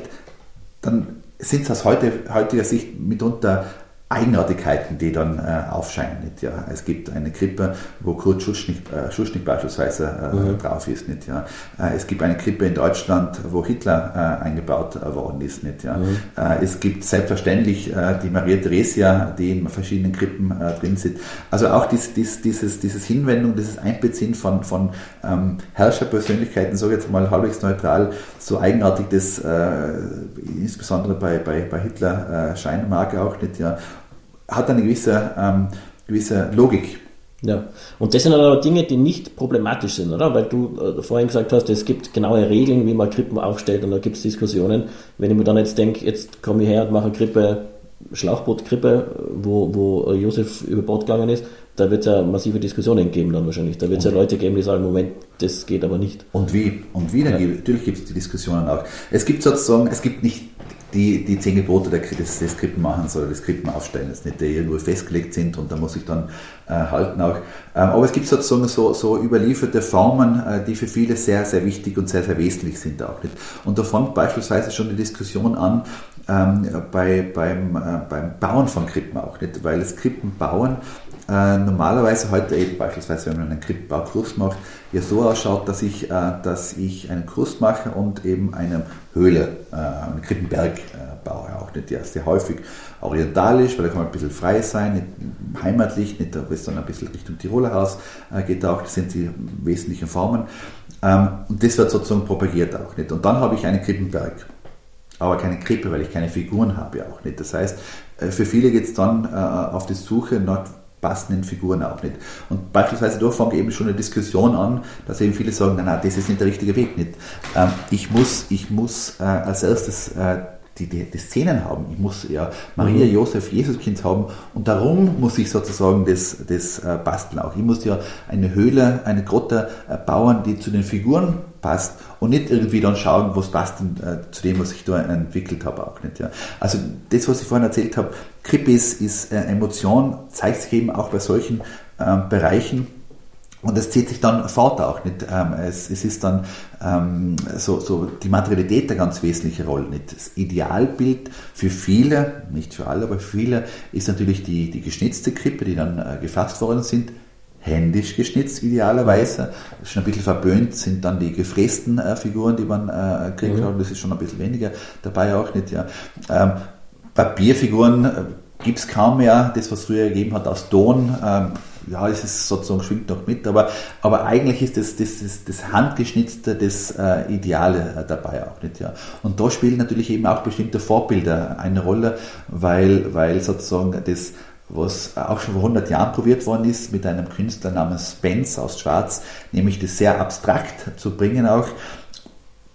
dann sind es aus heute, heutiger Sicht mitunter Eigenartigkeiten, die dann äh, aufscheinen. Nicht, ja. Es gibt eine Krippe, wo Kurt Schuschnigg, äh, Schuschnigg beispielsweise äh, mhm. drauf ist. Nicht, ja. Äh, es gibt eine Krippe in Deutschland, wo Hitler äh, eingebaut äh, worden ist. Nicht, ja. Mhm. es gibt selbstverständlich die Maria Theresia, die in verschiedenen Krippen drin sind. Also auch dies, dies, dieses, dieses Hinwendung, dieses Einbeziehen von, von ähm, Herrscherpersönlichkeiten, so jetzt mal halbwegs neutral, so eigenartig das insbesondere bei, bei, bei Hitler scheinen mag auch nicht. Ja hat eine gewisse, ähm, gewisse Logik. Ja, und das sind aber Dinge, die nicht problematisch sind, oder? Weil du äh, vorhin gesagt hast, es gibt genaue Regeln, wie man Krippen aufstellt und da gibt es Diskussionen. Wenn ich mir dann jetzt denke, jetzt komme ich her und mache eine Krippe, Schlauchbootkrippe, wo, wo Josef über Bord gegangen ist, da wird es ja massive Diskussionen geben dann wahrscheinlich. Da wird es ja Leute geben, die sagen, Moment, das geht aber nicht. Und wie? Und wie? Ja. Natürlich gibt es die Diskussionen auch. Es gibt sozusagen, es gibt nicht die, die zehn Gebote des, des Skripten machen soll, des Skripten aufstellen, jetzt nicht, die irgendwo festgelegt sind und da muss ich dann äh, halten auch. Ähm, aber es gibt sozusagen so, so überlieferte Formen, äh, die für viele sehr, sehr wichtig und sehr, sehr wesentlich sind auch nicht. Und da fängt beispielsweise schon die Diskussion an ähm, bei, beim, äh, beim Bauen von Krippen auch nicht, weil das Krippenbauen äh, normalerweise heute eben beispielsweise, wenn man einen Krippenbaukurs macht, ja so ausschaut, dass ich, äh, dass ich einen Kurs mache und eben eine Höhle, äh, einen Krippenberg äh. Auch nicht, ist sehr häufig orientalisch, weil da kann man ein bisschen frei sein, nicht heimatlich, nicht, da ist dann ein bisschen Richtung Tiroler Haus, äh, auch, das sind die wesentlichen Formen. Ähm, und das wird sozusagen propagiert auch nicht. Und dann habe ich einen Krippenberg aber keine Krippe, weil ich keine Figuren habe auch nicht. Das heißt, äh, für viele geht es dann äh, auf die Suche nach passenden Figuren auch nicht. Und beispielsweise da fängt eben schon eine Diskussion an, dass eben viele sagen, nein, nein, das ist nicht der richtige Weg. Nicht. Ähm, ich muss, ich muss äh, als erstes äh, die, die, die, Szenen haben. Ich muss ja Maria, mhm. Josef, Jesuskind haben und darum muss ich sozusagen das, das äh, basteln auch. Ich muss ja eine Höhle, eine Grotte äh, bauen, die zu den Figuren passt und nicht irgendwie dann schauen, was passt denn, äh, zu dem, was ich da entwickelt habe auch nicht. Ja. Also das, was ich vorhin erzählt habe, Krippis ist äh, Emotion, zeigt sich eben auch bei solchen äh, Bereichen und es zieht sich dann fort auch nicht. Ähm, es, es, ist dann ähm, so, so die Materialität eine ganz wesentliche Rolle. Nicht? Das Idealbild für viele, nicht für alle, aber für viele ist natürlich die, die geschnitzte Krippe, die dann äh, gefasst worden sind. Händisch geschnitzt idealerweise. Schon ein bisschen verböhnt sind dann die gefrästen äh, Figuren, die man äh, kriegt. Mhm. Das ist schon ein bisschen weniger dabei auch nicht. Ja. Ähm, Papierfiguren äh, gibt es kaum mehr. Das, was früher gegeben hat aus Ton, ähm, ja, es ist sozusagen schwingt noch mit, aber, aber eigentlich ist das, das, das, das Handgeschnitzte, das äh, Ideale äh, dabei auch nicht, ja. Und da spielen natürlich eben auch bestimmte Vorbilder eine Rolle, weil, weil sozusagen das, was auch schon vor 100 Jahren probiert worden ist, mit einem Künstler namens Spence aus Schwarz, nämlich das sehr abstrakt zu bringen auch,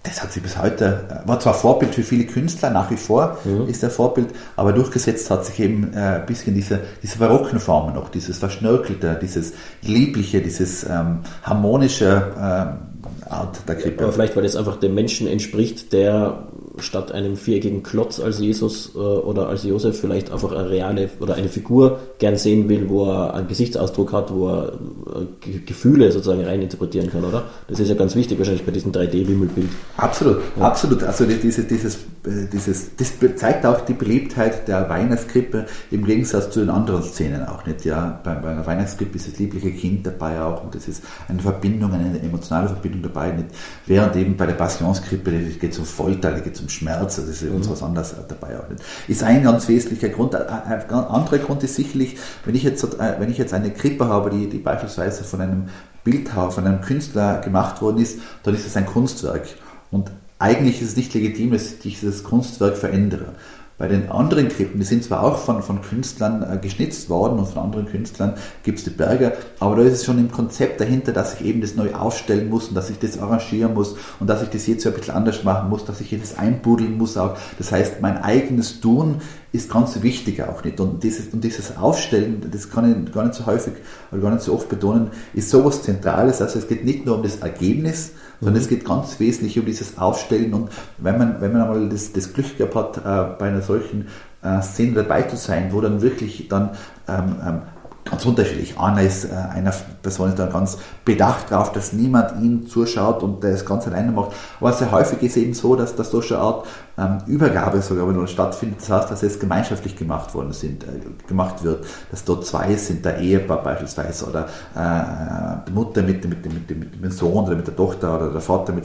das hat sich bis heute, war zwar Vorbild für viele Künstler, nach wie vor mhm. ist der Vorbild, aber durchgesetzt hat sich eben äh, ein bisschen diese, diese barocken Formen noch, dieses Verschnörkelte, dieses Liebliche, dieses ähm, harmonische äh, Art der Krippe. Aber vielleicht, weil das einfach dem Menschen entspricht, der statt einem viereckigen Klotz als Jesus äh, oder als Josef vielleicht einfach eine reale oder eine Figur gern sehen will, wo er einen Gesichtsausdruck hat, wo er äh, Gefühle sozusagen reininterpretieren kann, oder? Das ist ja ganz wichtig wahrscheinlich bei diesem 3D-Wimmelbild. Absolut, ja. absolut. Also dieses, dieses, äh, dieses, das zeigt auch die Beliebtheit der Weihnachtskrippe im Gegensatz zu den anderen Szenen auch nicht. Ja, bei, bei einer Weihnachtskrippe ist das liebliche Kind dabei auch und das ist eine Verbindung, eine emotionale Verbindung dabei. Nicht? Während eben bei der Passionskrippe geht es um Folter, da geht es um Schmerz, das ist ja uns mhm. was anderes dabei auch nicht. Ist ein ganz wesentlicher Grund. Ein anderer Grund ist sicherlich, wenn ich jetzt, wenn ich jetzt eine Krippe habe, die, die beispielsweise von einem Bildhauer, von einem Künstler gemacht worden ist, dann ist es ein Kunstwerk. Und eigentlich ist es nicht legitim, dass ich dieses Kunstwerk verändere. Bei den anderen Krippen, die sind zwar auch von, von Künstlern äh, geschnitzt worden und von anderen Künstlern gibt es die Berge, aber da ist es schon im Konzept dahinter, dass ich eben das neu aufstellen muss und dass ich das arrangieren muss und dass ich das jetzt so ein bisschen anders machen muss, dass ich das einbuddeln muss auch. Das heißt, mein eigenes Tun ist ganz wichtig auch nicht. Und dieses, und dieses Aufstellen, das kann ich gar nicht so häufig oder gar nicht so oft betonen, ist sowas Zentrales. Also es geht nicht nur um das Ergebnis, sondern es geht ganz wesentlich um dieses Aufstellen. Und wenn man, wenn man einmal das, das Glück gehabt hat, äh, bei einer solchen äh, Szene dabei zu sein, wo dann wirklich dann ähm, ähm, ganz unterschiedlich. Einer ist, äh, einer Person ist dann ganz bedacht darauf, dass niemand ihn zuschaut und es ganz alleine macht. Aber sehr häufig ist eben so, dass, dass so eine Art ähm, Übergabe sogar wenn stattfindet. Das heißt, dass es gemeinschaftlich gemacht worden sind, äh, gemacht wird. Dass dort zwei sind, der Ehepaar beispielsweise oder äh, die Mutter mit, mit, mit, mit, dem Sohn oder mit der Tochter oder der Vater mit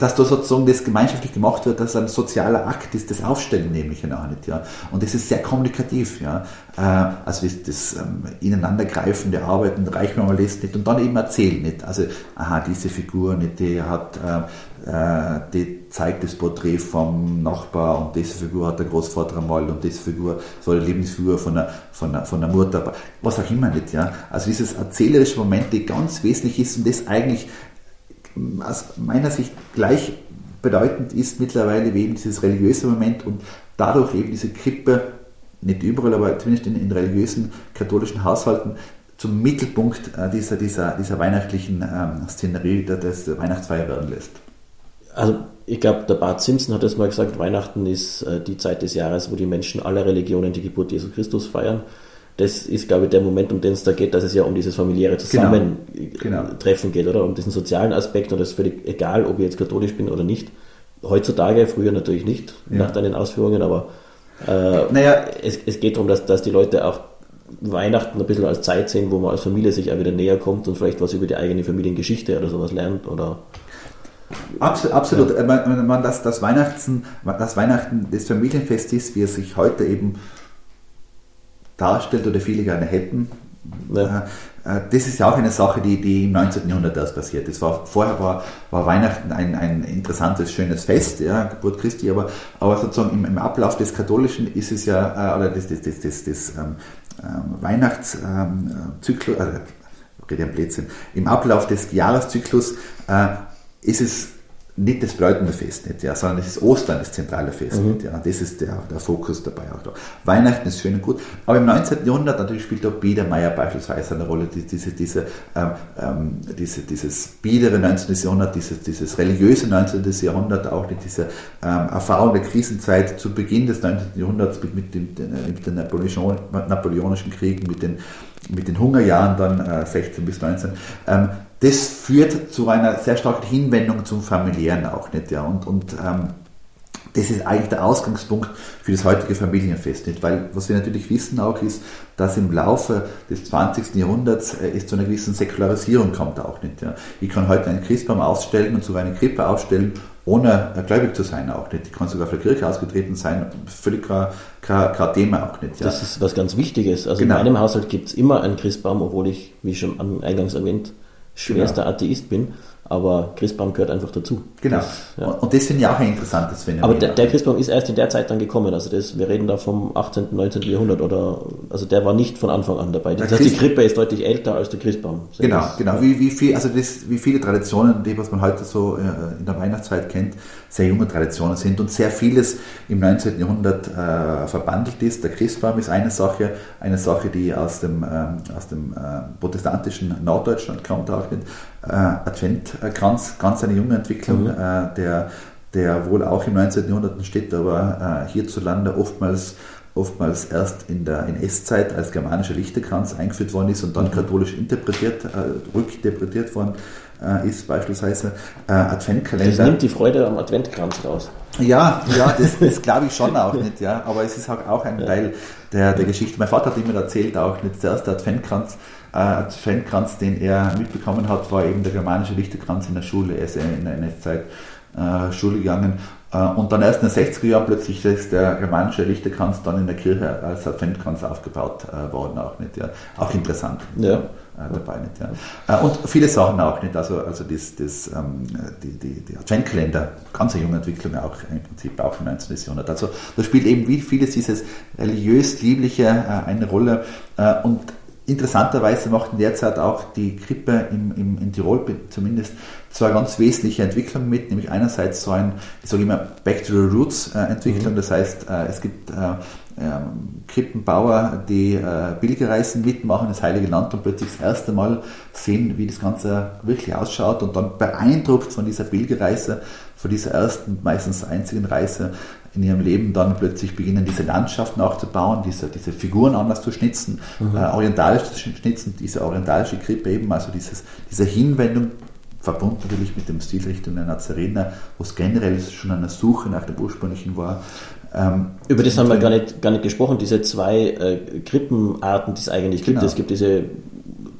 dass da sozusagen das gemeinschaftlich gemacht wird, dass ein sozialer Akt ist, das Aufstellen nämlich auch nicht, ja. Und das ist sehr kommunikativ, ja. Äh, also das, das ähm, ineinandergreifende Arbeiten, reicht man mal lässt nicht und dann eben erzählen nicht. Also, aha, diese Figur, nicht, die hat, äh, äh, die zeigt das Porträt vom Nachbar und diese Figur hat der Großvater einmal und diese Figur soll die Lebensfigur von der, von der, von der Mutter, was auch immer nicht, ja. Also dieses erzählerische Moment, die ganz wesentlich ist und das eigentlich aus meiner Sicht gleichbedeutend ist mittlerweile eben dieses religiöse Moment und dadurch eben diese Krippe, nicht überall, aber zumindest in, in religiösen katholischen Haushalten, zum Mittelpunkt äh, dieser, dieser, dieser weihnachtlichen ähm, Szenerie, das Weihnachtsfeier werden lässt. Also ich glaube, der Bart Simpson hat es mal gesagt, Weihnachten ist äh, die Zeit des Jahres, wo die Menschen aller Religionen die Geburt Jesu Christus feiern das ist, glaube ich, der Moment, um den es da geht, dass es ja um dieses familiäre genau. Zusammentreffen genau. geht, oder? Um diesen sozialen Aspekt und das ist völlig egal, ob ich jetzt katholisch bin oder nicht. Heutzutage, früher natürlich nicht, ja. nach deinen Ausführungen, aber äh, naja. es, es geht darum, dass, dass die Leute auch Weihnachten ein bisschen als Zeit sehen, wo man als Familie sich auch wieder näher kommt und vielleicht was über die eigene Familiengeschichte oder sowas lernt oder Absolut, absolut. Ja. Man, man, das, das, Weihnachten, das Weihnachten das Familienfest ist, wie es sich heute eben darstellt oder viele gerne hätten. Ja. Äh, äh, das ist ja auch eine Sache, die, die im 19. Jahrhundert erst passiert ist. War, vorher war, war Weihnachten ein, ein interessantes, schönes Fest, ja, Geburt Christi, aber, aber sozusagen im, im Ablauf des Katholischen ist es ja, äh, oder des, des, des, des, des ähm, ähm Weihnachtszyklus, ähm, äh, rede ein Blödsinn, im Ablauf des Jahreszyklus äh, ist es nicht das bedeutende Fest, nicht, ja, sondern es ist Ostern das zentrale Fest. Mhm. Nicht, ja. Das ist der, der Fokus dabei auch da. Weihnachten ist schön und gut, aber im 19. Jahrhundert natürlich spielt auch Biedermeier beispielsweise eine Rolle, die, diese, diese, ähm, ähm, diese, dieses biedere 19. Jahrhundert, dieses, dieses religiöse 19. Jahrhundert, auch mit dieser ähm, Erfahrung der Krisenzeit zu Beginn des 19. Jahrhunderts mit, mit, dem, mit den Napoleonischen Kriegen, mit den, mit den Hungerjahren dann äh, 16 bis 19. Ähm, das führt zu einer sehr starken Hinwendung zum Familiären auch nicht. Ja. Und, und ähm, das ist eigentlich der Ausgangspunkt für das heutige Familienfest. Nicht? Weil was wir natürlich wissen auch ist, dass im Laufe des 20. Jahrhunderts äh, es zu einer gewissen Säkularisierung kommt auch nicht. Ja. Ich kann heute einen Christbaum ausstellen und sogar eine Krippe aufstellen, ohne äh, gläubig zu sein auch nicht. Die kann sogar für die Kirche ausgetreten sein, völlig kein, kein, kein Thema auch nicht. Ja. Das ist was ganz Wichtiges. Also genau. in meinem Haushalt gibt es immer einen Christbaum, obwohl ich, wie schon eingangs erwähnt, schwerster. Atheist bin. Aber Christbaum gehört einfach dazu. Genau. Das, ja. Und das finde ich auch ein interessantes Phänomen. Aber der, der, Christbaum ist erst in der Zeit dann gekommen. Also das, wir reden da vom 18., 19. Jahrhundert oder also der war nicht von Anfang an dabei. Das heißt, die Krippe ist deutlich älter als der Christbaum. Genau, genau. Wie, wie, viel, also das, wie viele Traditionen, die was man heute so äh, in der Weihnachtszeit kennt, sehr junge Traditionen sind und sehr vieles im 19. Jahrhundert äh, verbandelt ist. Der Christbaum ist eine Sache, eine Sache, die aus dem, ähm, aus dem äh, protestantischen Norddeutschland kommt, auch nicht äh, Adventkranz, ganz eine junge Entwicklung, mhm. äh, der, der wohl auch im 19. Jahrhundert entsteht, aber äh, hierzulande oftmals oftmals erst in der NS-Zeit als germanischer Lichterkranz eingeführt worden ist und dann mhm. katholisch interpretiert, äh, rückinterpretiert worden äh, ist, beispielsweise äh, Adventkalender. Das nimmt die Freude am Adventkranz raus. Ja, ja, das, das glaube ich schon auch nicht, ja. Aber es ist auch ein Teil der, der Geschichte. Mein Vater hat immer erzählt, auch nicht der erste Adventkranz äh, Fankranz, den er mitbekommen hat, war eben der germanische Lichterkranz in der Schule. Er ist in der NS-Zeit äh, Schule gegangen. Äh, und dann erst in den 60er Jahren plötzlich ist der germanische Lichterkranz dann in der Kirche als Adventkranz aufgebaut äh, worden, auch nicht. Ja. Auch interessant. Ja. Dabei nicht, ja. Und viele Sachen auch nicht, also, also das, das, ähm, die, die, die Adventkalender, ganz eine junge Entwicklung auch im Prinzip auch im 19. Jahrhundert. Also da spielt eben wie vieles dieses religiös-liebliche eine Rolle und Interessanterweise macht in der Zeit auch die Krippe im, im, in Tirol zumindest zwei ganz wesentliche Entwicklungen mit, nämlich einerseits so ein, ich sage immer, Back to the Roots äh, Entwicklung, mhm. das heißt, äh, es gibt äh, ähm, Krippenbauer, die äh, Pilgerreisen mitmachen, das Heilige Land und plötzlich das erste Mal sehen, wie das Ganze wirklich ausschaut. Und dann beeindruckt von dieser Pilgerreise, von dieser ersten, meistens einzigen Reise in ihrem Leben dann plötzlich beginnen, diese Landschaften nachzubauen, diese, diese Figuren anders zu schnitzen, mhm. äh, orientalisch zu schnitzen, diese orientalische Krippe eben, also dieses, diese Hinwendung, verbunden natürlich mit dem Stilrichtung der Nazarener, wo es generell schon eine Suche nach dem ursprünglichen war. Ähm, Über das haben wir gar nicht, gar nicht gesprochen, diese zwei äh, Krippenarten, die es eigentlich gibt. Genau. Es gibt diese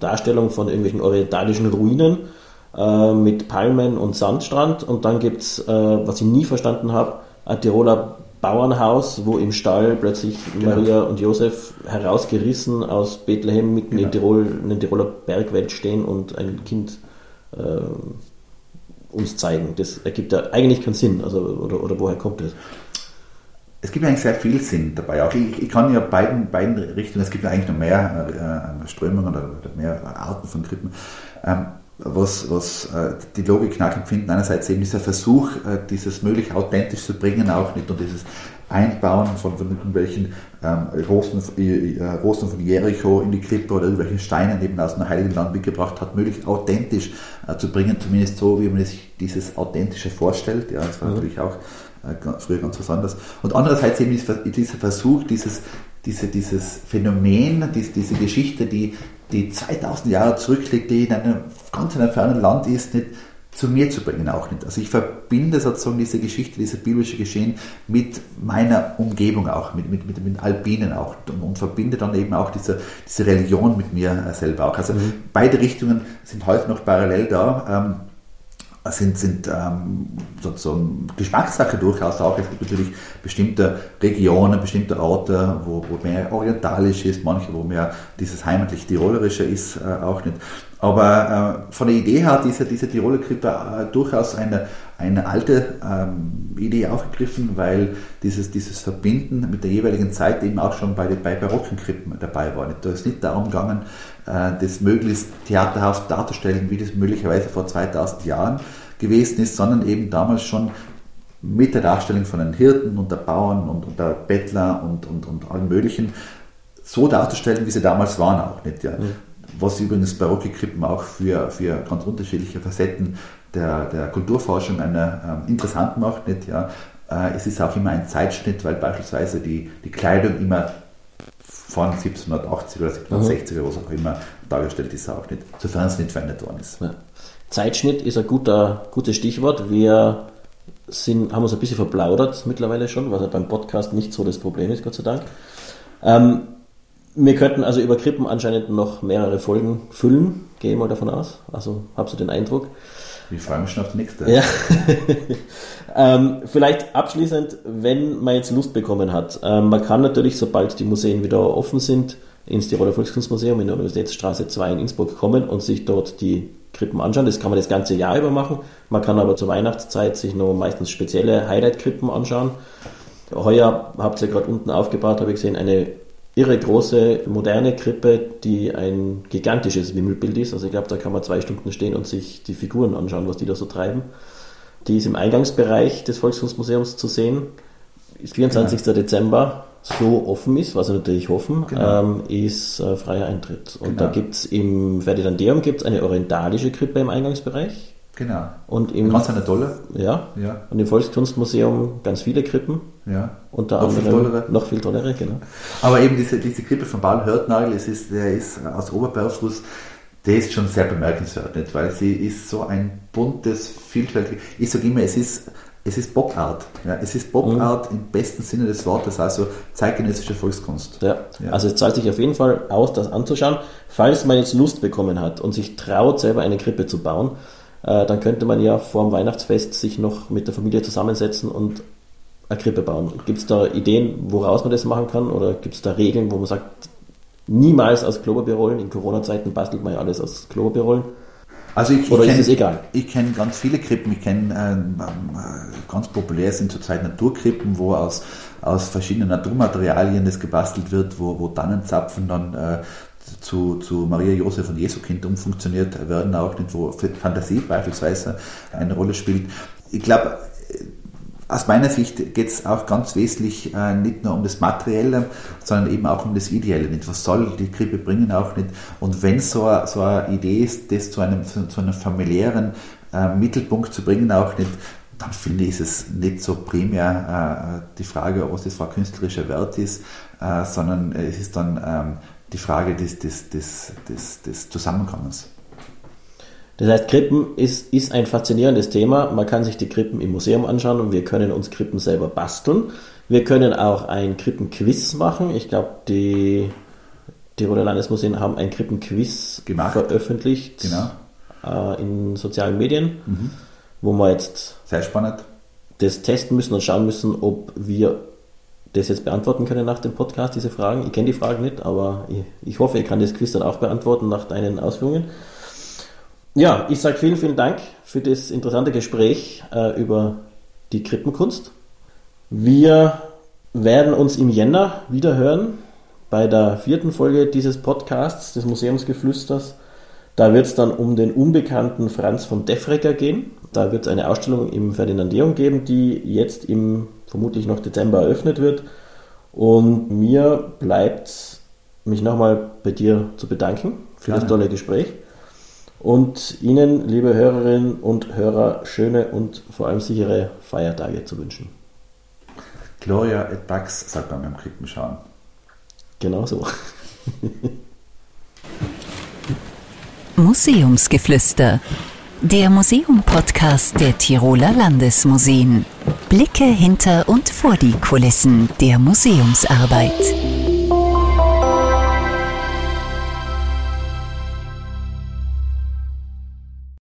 Darstellung von irgendwelchen orientalischen Ruinen äh, mit Palmen und Sandstrand und dann gibt es, äh, was ich nie verstanden habe, ein Tiroler Bauernhaus, wo im Stall plötzlich genau. Maria und Josef herausgerissen aus Bethlehem mitten genau. in, Tirol, in den Tiroler Bergwelt stehen und ein Kind äh, uns zeigen. Das ergibt ja eigentlich keinen Sinn. Also, oder, oder woher kommt das? Es gibt eigentlich sehr viel Sinn dabei. Auch ich, ich kann ja beiden, beiden Richtungen, es gibt ja eigentlich noch mehr äh, Strömungen oder, mehr Arten von Krippen. Ähm, was, was äh, die Logik nachempfinden. Einerseits eben dieser Versuch, äh, dieses möglich authentisch zu bringen, auch nicht und dieses Einbauen von, von irgendwelchen ähm, Rosen, äh, Rosen von Jericho in die Krippe oder irgendwelchen Steinen eben aus dem Heiligen Land mitgebracht hat, möglichst authentisch äh, zu bringen, zumindest so, wie man sich dieses Authentische vorstellt. Ja, das war mhm. natürlich auch äh, früher ganz was anderes. Und andererseits eben dieser Versuch, dieses, diese, dieses Phänomen, diese, diese Geschichte, die die 2000 Jahre zurückliegt, die in einem ganz in einem fernen Land ist, nicht zu mir zu bringen, auch nicht. Also ich verbinde sozusagen diese Geschichte, dieses biblische Geschehen mit meiner Umgebung auch, mit, mit, mit, mit Alpinen auch und, und, verbinde dann eben auch diese, diese Religion mit mir selber auch. Also mhm. beide Richtungen sind heute noch parallel da. Ähm, sind, sind ähm, sozusagen Geschmackssache durchaus auch. Es gibt natürlich bestimmte Regionen, bestimmte Orte, wo, wo mehr orientalisch ist, manche, wo mehr dieses heimatlich Tirolerische ist, äh, auch nicht. Aber äh, von der Idee her hat diese, diese Tiroler Krippe äh, durchaus eine, eine alte ähm, Idee aufgegriffen, weil dieses, dieses Verbinden mit der jeweiligen Zeit eben auch schon bei, bei barocken Krippen dabei war. Da ist nicht darum gegangen, das möglichst theaterhaft darzustellen, wie das möglicherweise vor 2000 Jahren gewesen ist, sondern eben damals schon mit der Darstellung von den Hirten und der Bauern und, und der Bettler und, und, und allen möglichen so darzustellen, wie sie damals waren auch nicht. Ja. Mhm was übrigens barocke Krippen auch für, für ganz unterschiedliche Facetten der, der Kulturforschung eine, ähm, interessant macht. Nicht? Ja? Äh, es ist auch immer ein Zeitschnitt, weil beispielsweise die, die Kleidung immer von 1780 oder 1760 mhm. oder was auch immer dargestellt auch nicht, sofern es nicht verändert worden ist. Ja. Zeitschnitt ist ein guter, gutes Stichwort. Wir sind, haben uns ein bisschen verplaudert mittlerweile schon, was ja beim Podcast nicht so das Problem ist, Gott sei Dank. Ähm, wir könnten also über Krippen anscheinend noch mehrere Folgen füllen, gehe mal davon aus. Also habe so den Eindruck. Ich freue mich schon auf die nächste. Ja. [LAUGHS] ähm, vielleicht abschließend, wenn man jetzt Lust bekommen hat. Ähm, man kann natürlich, sobald die Museen wieder offen sind, ins Tiroler Volkskunstmuseum in der Universitätsstraße 2 in Innsbruck kommen und sich dort die Krippen anschauen. Das kann man das ganze Jahr über machen. Man kann aber zur Weihnachtszeit sich noch meistens spezielle Highlight-Krippen anschauen. Heuer habt ihr gerade unten aufgebaut, habe ich gesehen, eine irre große moderne Krippe, die ein gigantisches Wimmelbild ist. Also ich glaube, da kann man zwei Stunden stehen und sich die Figuren anschauen, was die da so treiben. Die ist im Eingangsbereich des Volkskunstmuseums zu sehen. Ist 24. Genau. Dezember so offen ist, was wir natürlich hoffen, genau. ähm, ist äh, freier Eintritt. Und genau. da gibt es im Ferdinandeum gibt's eine orientalische Krippe im Eingangsbereich. Genau. Und im, Ganz eine tolle. Ja. ja. Und im Volkskunstmuseum ganz viele Krippen. Ja. Unter noch anderem viel tollere. noch viel tollere, genau. Aber eben diese, diese Krippe von Paul Hörtnagel, es ist, der ist aus Oberbergfuß, der ist schon sehr bemerkenswert, nicht? weil sie ist so ein buntes, vielfältiges, ich sage immer, es ist es ist Popart. Ja, es ist Popart mhm. im besten Sinne des Wortes, also zeitgenössische Volkskunst. Ja. ja. also es zahlt sich auf jeden Fall aus, das anzuschauen. Falls man jetzt Lust bekommen hat und sich traut, selber eine Krippe zu bauen, äh, dann könnte man ja vor dem Weihnachtsfest sich noch mit der Familie zusammensetzen und eine Krippe bauen. Gibt es da Ideen, woraus man das machen kann? Oder gibt es da Regeln, wo man sagt, niemals aus Klobabierrollen? In Corona-Zeiten bastelt man ja alles aus Klobabierrollen. Also ich, Oder ich kenn, ist es egal? Ich kenne ganz viele Krippen. Ich kenne ähm, äh, ganz populär sind zurzeit Naturkrippen, wo aus, aus verschiedenen Naturmaterialien das gebastelt wird, wo, wo Tannenzapfen dann äh, zu, zu Maria Josef und Jesukind umfunktioniert werden, auch nicht, wo Fantasie beispielsweise eine Rolle spielt. Ich glaube, aus meiner Sicht geht es auch ganz wesentlich äh, nicht nur um das Materielle, sondern eben auch um das Ideelle. Nicht? Was soll die Krippe bringen auch nicht? Und wenn so, so eine Idee ist, das zu einem, zu einem familiären äh, Mittelpunkt zu bringen, auch nicht, dann finde ich, es nicht so primär äh, die Frage, was das für ein künstlerischer Wert ist, äh, sondern es ist dann ähm, die Frage des, des, des, des, des Zusammenkommens. Das heißt, Krippen ist, ist ein faszinierendes Thema. Man kann sich die Krippen im Museum anschauen und wir können uns Krippen selber basteln. Wir können auch ein Krippenquiz machen. Ich glaube, die Tiroler Landesmuseen haben ein Krippenquiz Gemacht. veröffentlicht genau. äh, in sozialen Medien, mhm. wo wir jetzt Sehr spannend. das testen müssen und schauen müssen, ob wir das jetzt beantworten können nach dem Podcast, diese Fragen. Ich kenne die Fragen nicht, aber ich, ich hoffe, ich kann das Quiz dann auch beantworten nach deinen Ausführungen. Ja, ich sage vielen, vielen Dank für das interessante Gespräch äh, über die Krippenkunst. Wir werden uns im Jänner wieder hören bei der vierten Folge dieses Podcasts des Museumsgeflüsters. Da wird es dann um den unbekannten Franz von Defrecker gehen. Da wird es eine Ausstellung im Ferdinandeum geben, die jetzt im vermutlich noch Dezember eröffnet wird. Und mir bleibt mich nochmal bei dir zu bedanken für Gerne. das tolle Gespräch und Ihnen, liebe Hörerinnen und Hörer, schöne und vor allem sichere Feiertage zu wünschen. Gloria et Pax, sagt man beim Krippenschauen. Genau so. [LAUGHS] Museumsgeflüster. Der Museum-Podcast der Tiroler Landesmuseen. Blicke hinter und vor die Kulissen der Museumsarbeit.